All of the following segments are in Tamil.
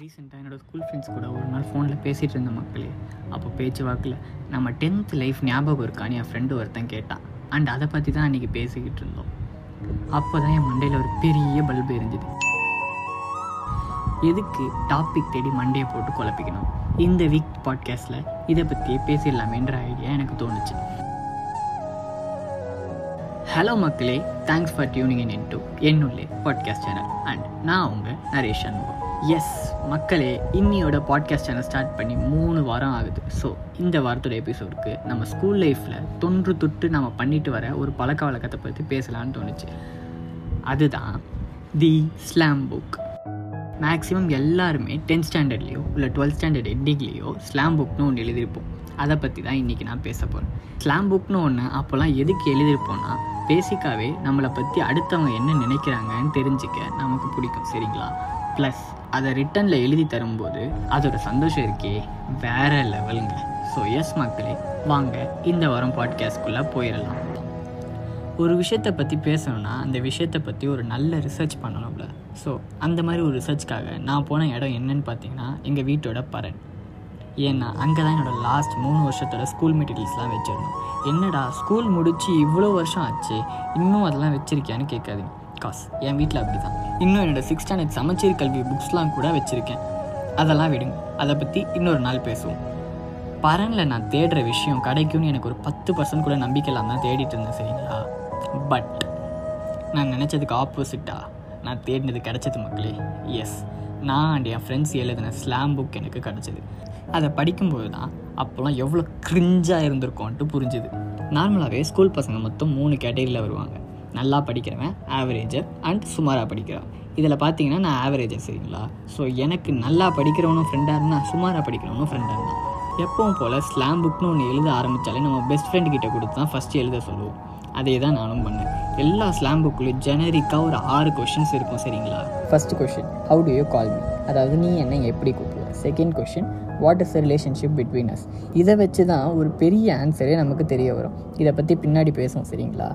ரீசெண்டாக என்னோடய ஸ்கூல் ஃப்ரெண்ட்ஸ் கூட ஒரு நாள் ஃபோனில் பேசிகிட்டு இருந்த மக்களே. அப்போ பேச்சு வாக்கில் நம்ம டென்த் லைஃப் ஞாபகம் இருக்கான்னு என் ஃப்ரெண்டு ஒருத்தன் கேட்டான் அண்ட் அதை பற்றி தான் அன்றைக்கி பேசிக்கிட்டு இருந்தோம். அப்போ தான் என் மண்டையில் ஒரு பெரிய பல்பு எரிஞ்சுது. எதுக்கு டாபிக் தேடி மண்டையை போட்டு குழப்பிக்கணும்? இந்த வீக் பாட்காஸ்ட்டில் இதை பற்றியே பேசிடலாமேன்ற ஐடியா எனக்கு தோணுச்சு. ஹலோ மக்களே thanks for tuning in in to Ennulle podcast channel and நான் உங்கள் நரேஷ் அனுபவம் எஸ் மக்களே இன்னியோட பாட்காஸ்ட் சேனல் ஸ்டார்ட் பண்ணி மூணு வாரம் ஆகுது. ஸோ இந்த வாரத்தோட எபிசோடுக்கு நம்ம ஸ்கூல் லைஃப்பில் தொன்று தொட்டு நம்ம பண்ணிட்டு வர ஒரு பழக்க வழக்கத்தை பற்றி பேசலான்னு தோணுச்சு. அதுதான் தி ஸ்லாம் புக் மேக்ஸிமம் எல்லாருமே டென்த் ஸ்டாண்டர்ட்லேயோ இல்லை டுவெல்த் ஸ்டாண்டர்ட் எண்டிங்லேயோ ஸ்லாம் புக்னு ஒன்று எழுதியிருப்போம். அதை பற்றி தான் இன்றைக்கி நான் பேச போகிறேன் ஸ்லாம் புக்னு ஒன்று அப்போல்லாம் எதுக்கு எழுதியிருப்போம்னா பேசிக்காகவே நம்மளை பற்றி அடுத்தவங்க என்ன நினைக்கிறாங்கன்னு தெரிஞ்சுக்க நமக்கு பிடிக்கும் சரிங்களா? ப்ளஸ் அதை ரிட்டனில் எழுதி தரும்போது அதோட சந்தோஷம் இருக்கே வேற லெவலுங்க ஸோ எஸ் மக்களே வாங்க இந்த வாரம் பாட்காஸ்ட்குள்ளே போயிடலாம் ஒரு விஷயத்தை பற்றி பேசணும்னா அந்த விஷயத்தை பற்றி ஒரு நல்ல ரிசர்ச் பண்ணணும்ல. ஸோ அந்த மாதிரி ஒரு ரிசர்ச்க்காக நான் போன இடம் என்னன்னு பார்த்தீங்கன்னா எங்கள் வீட்டோட பரன். ஏன்னா அங்கே தான் என்னோடய லாஸ்ட் மூணு வருஷத்தோட ஸ்கூல் மெட்டீரியல்ஸ்லாம் வச்சுருந்தோம். என்னடா ஸ்கூல் முடித்து இவ்வளோ வருஷம் ஆச்சு இன்னும் அதெல்லாம் வச்சுருக்கியான்னு கேட்காதீங்க. பாட்காஸ்ட் என் வீட்டில் அப்படி தான் இன்னும் என்னோடய சிக்ஸ் ஸ்டாண்டர்ட் சமச்சீர் கல்வி புக்ஸ்லாம் கூட வச்சுருக்கேன். அதெல்லாம் விடுங்க. அதை பற்றி இன்னொரு நாள் பேசுவோம். பரனில் நான் தேடுற விஷயம் கிடைக்கும்னு எனக்கு ஒரு பத்து பர்சன்ட் கூட நம்பிக்கை இல்லாமல் தான் தேடிட்டு இருந்தேன் சரிங்களா? பட் நான் நினச்சதுக்கு ஆப்போசிட்டாக நான் தேடினது கிடச்சது மக்களே. எஸ் நான் அண்ட் என் ஃப்ரெண்ட்ஸ் எழுதின ஸ்லாம் புக் எனக்கு கிடச்சிது. அதை படிக்கும்போது தான் அப்போல்லாம் எவ்வளோ க்ரிஞ்சாக இருந்திருக்கோன்ட்டு புரிஞ்சுது. நார்மலாகவே ஸ்கூல் பசங்க மொத்தம் மூணு கேட்டகரியில் வருவாங்க. நல்லா படிக்கிறவன் ஆவரேஜர் அண்ட் சுமாராக படிக்கிறவன் இதில் பார்த்தீங்கன்னா நான் ஆவரேஜர் சரிங்களா? ஸோ எனக்கு நல்லா படிக்கிறவனும் ஃப்ரெண்டாக இருந்தால் சுமாராக படிக்கிறவனும் ஃப்ரெண்டாக இருந்தான். எப்பவும் போல் ஸ்லாம் புக்னு ஒன்று எழுத ஆரம்பித்தாலே நம்ம பெஸ்ட் ஃப்ரெண்டு கிட்ட கொடுத்து தான் ஃபஸ்ட்டு எழுத சொல்லுவோம். அதே தான் நானும் பண்ணேன். எல்லா ஸ்லாம் புக்லையும் ஜெனரிக்காக ஒரு ஆறு கொஷின்ஸ் இருக்கும் சரிங்களா? First question how do you call me அதாவது நீ என்னை எப்படி கூப்பிடுவ? Second question what is the relationship between us இதை வச்சு தான் ஒரு பெரிய ஆன்சரே நமக்கு தெரிய வரும். இதை பற்றி பின்னாடி பேசுவோம் சரிங்களா?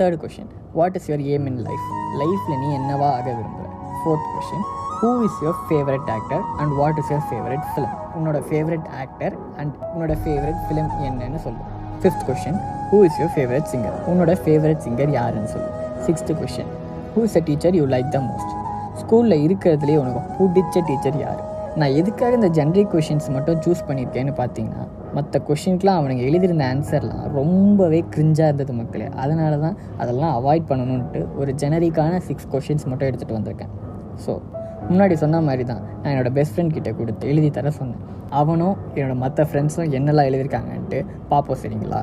Third question what is your aim in life லைஃப்பில் நீ என்னவா ஆக விரும்புகிற fourth question who is your favourite actor and what is your favourite film உன்னோட ஃபேவரட் ஆக்டர் அண்ட் உன்னோட ஃபேவரட் ஃபிலிம் என்னன்னு சொல்லு. Fifth question who is your favourite singer உன்னோட ஃபேவரட் சிங்கர் யாருன்னு சொல்லு. Sixth question who is a teacher you like the most ஸ்கூலில் இருக்கிறதுலே உனக்கு பிடிச்ச டீச்சர் யார்? நான் எதுக்காக இந்த ஜென்ரிக் கொஷின்ஸ் மட்டும் சூஸ் பண்ணியிருக்கேன்னு பார்த்தீங்கன்னா மற்ற கொஷினுக்குலாம் அவனுங்க எழுதியிருந்த ஆன்சர்லாம் ரொம்பவே க்ரிஞ்சாக இருந்தது மக்களே. அதனால தான் அதெல்லாம் அவாய்ட் பண்ணணுன்ட்டு ஒரு ஜெனரிக்கான சிக்ஸ் கொஷின்ஸ் மட்டும் எடுத்துகிட்டு வந்திருக்கேன். ஸோ முன்னாடி சொன்ன மாதிரி தான் நான் என்னோடய பெஸ்ட் ஃப்ரெண்ட் கிட்டே கொடுத்து எழுதி தர சொன்னேன். அவனும் என்னோடய மற்ற ஃப்ரெண்ட்ஸும் என்னெல்லாம் எழுதியிருக்காங்கன்ட்டு பார்ப்போம் சரிங்களா?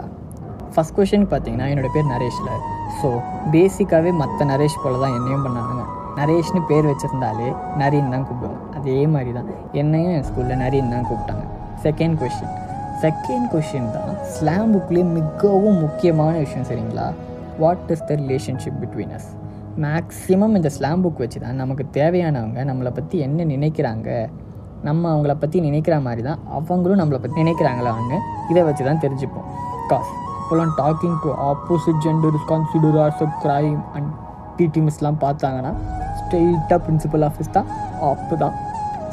ஃபஸ்ட் கொஷின் பார்த்தீங்கன்னா என்னோடய பேர் நரேஷில் ஸோ பேசிக்காகவே மற்ற நரேஷ் போல் தான் என்னையும் பண்ணாங்க நரேஷ்னு பேர் வச்சுருந்தாலே நரின்னு தான் கூப்பிடுவாங்க. அதே மாதிரி தான் என்னையும் என் ஸ்கூலில் நரின்னு தான் கூப்பிட்டாங்க. செகண்ட் கொஷின் செகண்ட் கொஷின் தான். ஸ்லாம் புக்லேயே மிகவும் முக்கியமான விஷயம் சரிங்களா? What is the relationship between us maximum இந்த ஸ்லாம் புக் வச்சு தான் நமக்கு தேவையானவங்க நம்மளை பற்றி என்ன நினைக்கிறாங்க நம்ம அவங்கள பற்றி நினைக்கிற மாதிரி தான் அவங்களும் நம்மளை பற்றி நினைக்கிறாங்களான்னு இதை வச்சு தான் தெரிஞ்சுப்போம். காஸ் இப்போலாம் talking to opposite gender is consider as a crime and PT மிஸ்லாம் பார்த்தாங்கன்னா ஸ்ட்ரெயிட்டாக பிரின்சிபல் ஆஃபீஸ் தான் அப்போ தான்.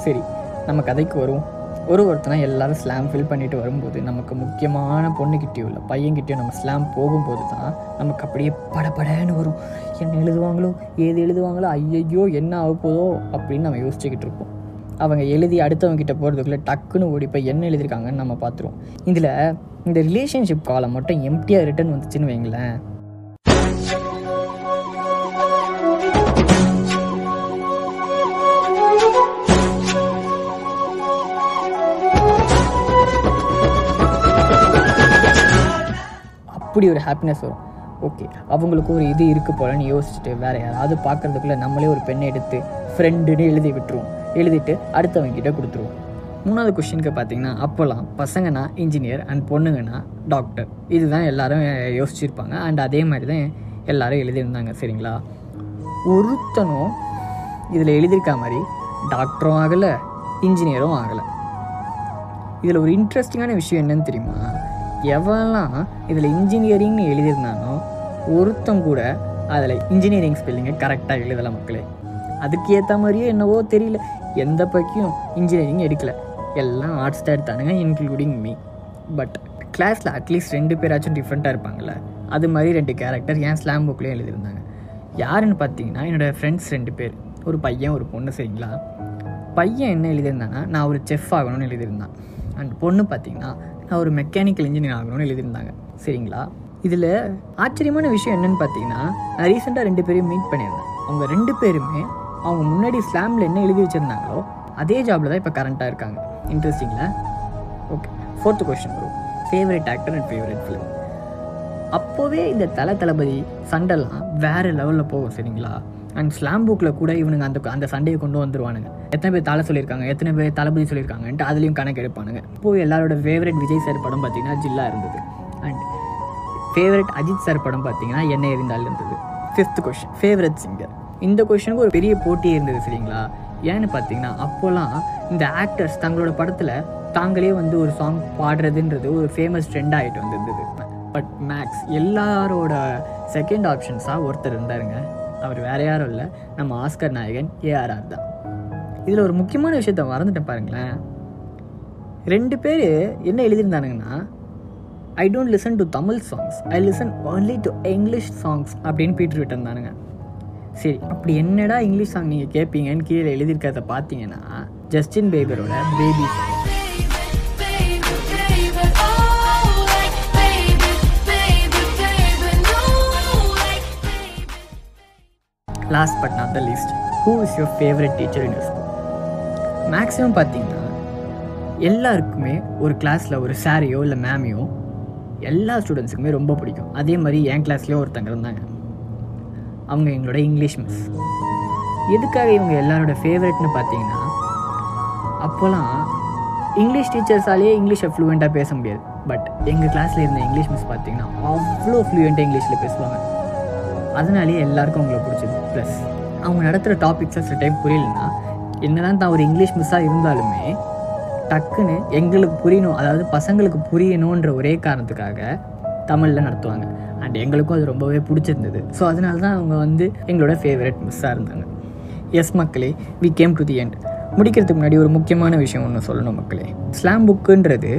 சரி நம்ம கதைக்கு வருவோம். ஒரு ஒருத்தனா எல்லாரும் ஸ்லாம் ஃபில் பண்ணிட்டு வரும்போது நமக்கு முக்கியமான பொண்ணுக்கிட்டேயோ இல்லை பையன்கிட்டயோ நம்ம ஸ்லாம் போகும்போது தான் நமக்கு அப்படியே படபடன்னு வரும். என்ன எழுதுவாங்களோ ஏது எழுதுவாங்களோ ஐயையோ என்ன ஆக போதோ அப்படின்னு நம்ம யோசிச்சுக்கிட்டு இருப்போம். அவங்க எழுதி அடுத்தவங்க கிட்ட போகிறதுக்குள்ளே டக்குன்னு ஓடி போய் என்ன எழுதியிருக்காங்கன்னு நம்ம பார்த்துருவோம். இதில் இந்த ரிலேஷன்ஷிப் காலம் மட்டும் எம்டியாக ரிட்டர்ன் வந்துச்சுன்னு வைங்களேன். அப்படி ஒரு ஹாப்பினஸ் வரும். ஓகே அவங்களுக்கு ஒரு இது இருக்குது போலன்னு யோசிச்சுட்டு வேறு யாராவது பார்க்குறதுக்குள்ளே நம்மளே ஒரு பெண்ணை எடுத்து ஃப்ரெண்டுன்னு எழுதி விட்டுருவோம். எழுதிட்டு அடுத்தவங்க கிட்ட கொடுத்துருவோம். மூணாவது கொஷினுக்கு பார்த்தீங்கன்னா அப்போல்லாம் பசங்கன்னா இன்ஜினியர் அண்ட் பொண்ணுங்கன்னா டாக்டர் இதுதான் எல்லாரும் யோசிச்சிருப்பாங்க. அண்ட் அதே மாதிரி தான் எல்லாரும் எழுதியிருந்தாங்க. சரிங்களா? ஒருத்தனும் இதில் எழுதியிருக்க மாதிரி டாக்டரும் ஆகலை இன்ஜினியரும் ஆகலை. இதில் ஒரு இன்ட்ரெஸ்டிங்கான விஷயம் என்னன்னு தெரியுமா? எவெல்லாம் இதில் இன்ஜினியரிங்னு எழுதியிருந்தானோ ஒருத்தம் கூட அதில் இன்ஜினியரிங் ஸ்பெல்லிங்கை கரெக்டாக எழுதலை மக்களே. அதுக்கு ஏற்ற மாதிரியே என்னவோ தெரியல. எந்த பக்கம் இன்ஜினியரிங் எடுக்கலை. எல்லாம் ஆர்ட்ஸ் தான் எடுத்தானுங்க இன்க்ளூடிங் மீ பட் கிளாஸில் அட்லீஸ்ட் ரெண்டு பேராச்சும் டிஃப்ரெண்ட்டாக இருப்பாங்கள்ல அது மாதிரி ரெண்டு கேரக்டர் ஏன் ஸ்லாம் புக்லேயும் எழுதியிருந்தாங்க. யாருன்னு பார்த்தீங்கன்னா என்னோடய ஃப்ரெண்ட்ஸ் ரெண்டு பேர். ஒரு பையன் ஒரு பொண்ணு சரிங்களா? பையன் என்ன எழுதியிருந்தான்னா நான் ஒரு செஃப் ஆகணும்னு எழுதியிருந்தான். அண்ட் பொண்ணு பார்த்தீங்கன்னா நான் ஒரு மெக்கானிக்கல் இன்ஜினியர் ஆகணும்னு எழுதியிருந்தாங்க. சரிங்களா? இதில் ஆச்சரியமான விஷயம் என்னன்னு பார்த்தீங்கன்னா நான் ரீசெண்டாக ரெண்டு பேரையும் மீட் பண்ணியிருந்தேன். அவங்க ரெண்டு பேருமே அவங்க முன்னாடி ஸ்லாமில் என்ன எழுதி வச்சுருந்தாங்களோ அதே ஜாபில் தான் இப்போ கரண்ட்டாக இருக்காங்க. இன்ட்ரெஸ்டிங்கில் ஓகே ஃபோர்த்து கொஸ்டின் வரும். Favourite actor and favourite film அப்போவே இந்த தலை தளபதி சண்டைலாம் வேறு லெவலில் போகும் சரிங்களா? அண்ட் ஸ்லாம் புக்கில் கூட இவனுங்க அந்த அந்த சண்டையை கொண்டு வந்துருவானுங்க. எத்தனை பேர் தலை சொல்லியிருக்காங்க எத்தனை பேர் தளபதி சொல்லியிருக்காங்கன்ட்டு அதுலேயும் கணக்கு எடுப்பானுங்க. இப்போது எல்லாரோட ஃபேவரட் விஜய் சார் படம் பார்த்தீங்கன்னா ஜில்லா இருந்தது. அண்ட் ஃபேவரட் அஜித் சார் படம் பார்த்தீங்கன்னா என்ன இருந்தாலும் இருந்தது ஃபிஃப்த் கொஷின் ஃபேவரட் சிங்கர் இந்த கொஷனுக்கு ஒரு பெரிய போட்டி இருந்தது சரிங்களா? ஏன்னு பார்த்தீங்கன்னா அப்போல்லாம் இந்த ஆக்டர்ஸ் தங்களோட படத்தில் தாங்களே வந்து ஒரு சாங் பாடுறதுன்றது ஒரு ஃபேமஸ் ட்ரெண்ட் ஆகிட்டு வந்திருந்தது. பட் மேக்ஸ் எல்லாரோட செகண்ட் ஆப்ஷன்ஸாக ஒருத்தர் இருந்தாருங்க. அவர் வேற யாரும் இல்லை. நம்ம ஆஸ்கர் நாயகன் ஏஆர்ஆர் தான். இதில் ஒரு முக்கியமான விஷயத்த மறந்துட்டேன் பாருங்களேன். ரெண்டு பேர் என்ன எழுதியிருந்தானுங்கன்னா I don't listen to Tamil songs I listen only to English songs அப்படின்னு பீட்டர் விட்டுருந்தானுங்க சரி அப்படி என்னடா இங்கிலீஷ் சாங் நீங்கள் கேட்பீங்கன்னு கீழே எழுதியிருக்கிறத பார்த்தீங்கன்னா Justin பேபரோட baby song last but not the least who is your favourite teacher in school maximum பார்த்தீங்கன்னா எல்லாருக்குமே ஒரு கிளாஸில் ஒரு சாரியோ இல்லை மேமையோ எல்லா ஸ்டூடெண்ட்ஸுக்குமே ரொம்ப பிடிக்கும். அதே மாதிரி என் கிளாஸ்லேயும் ஒருத்தங்க இருந்தாங்க. அவங்க எங்களோட இங்கிலீஷ் மிஸ் எதுக்காக இவங்க எல்லாரோட ஃபேவரெட்னு பார்த்தீங்கன்னா அப்போல்லாம் இங்கிலீஷ் டீச்சர்ஸாலேயே இங்கிலீஷை ஃப்ளூயண்ட்டாக பேச முடியாது. பட் எங்கள் கிளாஸில் இருந்த இங்கிலீஷ் மிஸ் பார்த்தீங்கன்னா அவ்வளோ ஃப்ளூயண்ட்டாக இங்கிலீஷில் பேசுவாங்க. அதனாலேயே எல்லாருக்கும் அவங்கள பிடிச்சது ப்ளஸ் அவங்க நடத்துகிற டாபிக்ஸை சில டைம் புரியலன்னா என்னதான் தான் ஒரு இங்கிலீஷ் மிஸ்ஸாக இருந்தாலுமே டக்குன்னு எங்களுக்கு புரியணும் அதாவது பசங்களுக்கு புரியணுன்ற ஒரே காரணத்துக்காக தமிழில் நடத்துவாங்க. அண்ட் எங்களுக்கும் அது ரொம்பவே பிடிச்சிருந்தது. ஸோ அதனால தான் அவங்க வந்து எங்களோட ஃபேவரட் மிஸ்ஸாக இருந்தாங்க. எஸ் மக்களே we came to the end முடிக்கிறதுக்கு முன்னாடி ஒரு முக்கியமான விஷயம் ஒன்று சொல்லணும் மக்களே. ஸ்லாம் புக்குன்றது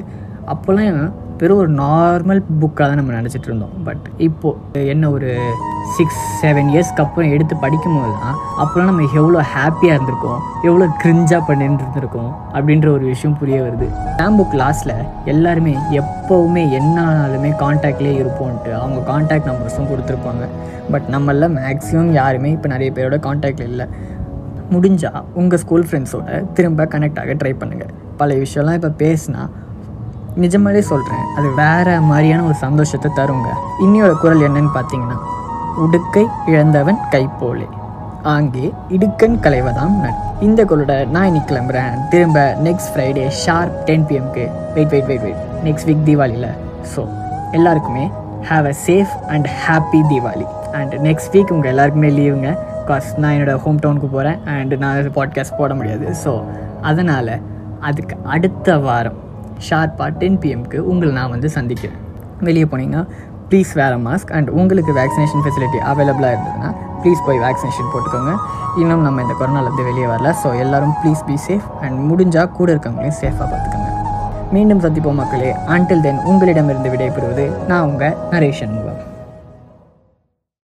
அப்போல்லாம் வெறும் ஒரு நார்மல் புக்காக தான் நம்ம நினச்சிட்டு இருந்தோம். பட் இப்போது என்ன ஒரு சிக்ஸ் செவன் இயர்ஸ்க்கு அப்புறம் எடுத்து படிக்கும்போது தான் அப்போலாம் நம்ம எவ்வளோ ஹாப்பியாக இருந்திருக்கோம் எவ்வளோ கிரிஞ்சாக பண்ணிட்டு இருந்திருக்கோம் அப்படின்ற ஒரு விஷயம் புரிய வருது. ஸ்டாம் புக் லாஸ்ட்டில் எல்லாருமே எப்போவுமே என்னாலுமே காண்டாக்ட்லேயே இருப்போன்ட்டு அவங்க காண்டாக்ட் நம்பர்ஸும் கொடுத்துருப்பாங்க. பட் நம்மள மேக்ஸிமம் யாருமே இப்போ நிறைய பேரோட காண்டாக்டில் இல்லை. முடிஞ்சால் உங்கள் ஸ்கூல் ஃப்ரெண்ட்ஸோட திரும்ப கனெக்ட் ஆக ட்ரை பண்ணுங்கள் பல விஷயம்லாம் இப்போ பேசினா நிஜமாலே சொல்கிறேன் அது வேற மாதிரியான ஒரு சந்தோஷத்தை தருங்க. இன்னியோட குரல் என்னன்னு பார்த்தீங்கன்னா உடுக்கை இழந்தவன் கைப்போலே. ஆங்கே இடுக்கன் கலைவதாம் நட் இந்த குரலோட நான் இன்னைக்கு கிளம்புறேன். திரும்ப next Friday sharp ten பிஎம்க்கு wait wait wait wait next week தீபாவளியில். So எல்லாருக்குமே have a safe and happy Deepavali. And next week உங்கள் எல்லாருக்குமே லீவுங்க பிகாஸ் நான் என்னோடய ஹோம் டவுனுக்கு போகிறேன் அண்ட் நான் பாட்காஸ்ட் போட முடியாது. ஸோ அதனால் அதுக்கு அடுத்த வாரம் ஷார்ப்பாக டென் பிஎம்க்கு உங்களை நான் வந்து சந்திக்கிறேன். வெளியே போனீங்கன்னா ப்ளீஸ் வேறு மாஸ்க் அண்ட் உங்களுக்கு வேக்சினேஷன் ஃபெசிலிட்டி அவைலபிளாக இருந்ததுன்னா ப்ளீஸ் போய் வேக்சினேஷன் போட்டுக்கோங்க. இன்னும் நம்ம இந்த கொரோனாலேருந்து வெளியே வரல ஸோ எல்லோரும் ப்ளீஸ் பி சேஃப் அண்ட் முடிஞ்சால் கூட இருக்கவங்களையும் சேஃபாக பார்த்துக்கோங்க. மீண்டும் சந்திப்போம் மக்களே. ஆண்டில் தென் உங்களிடமிருந்து விடைபெறுவது நான் உங்கள் நரேஷன் முகம்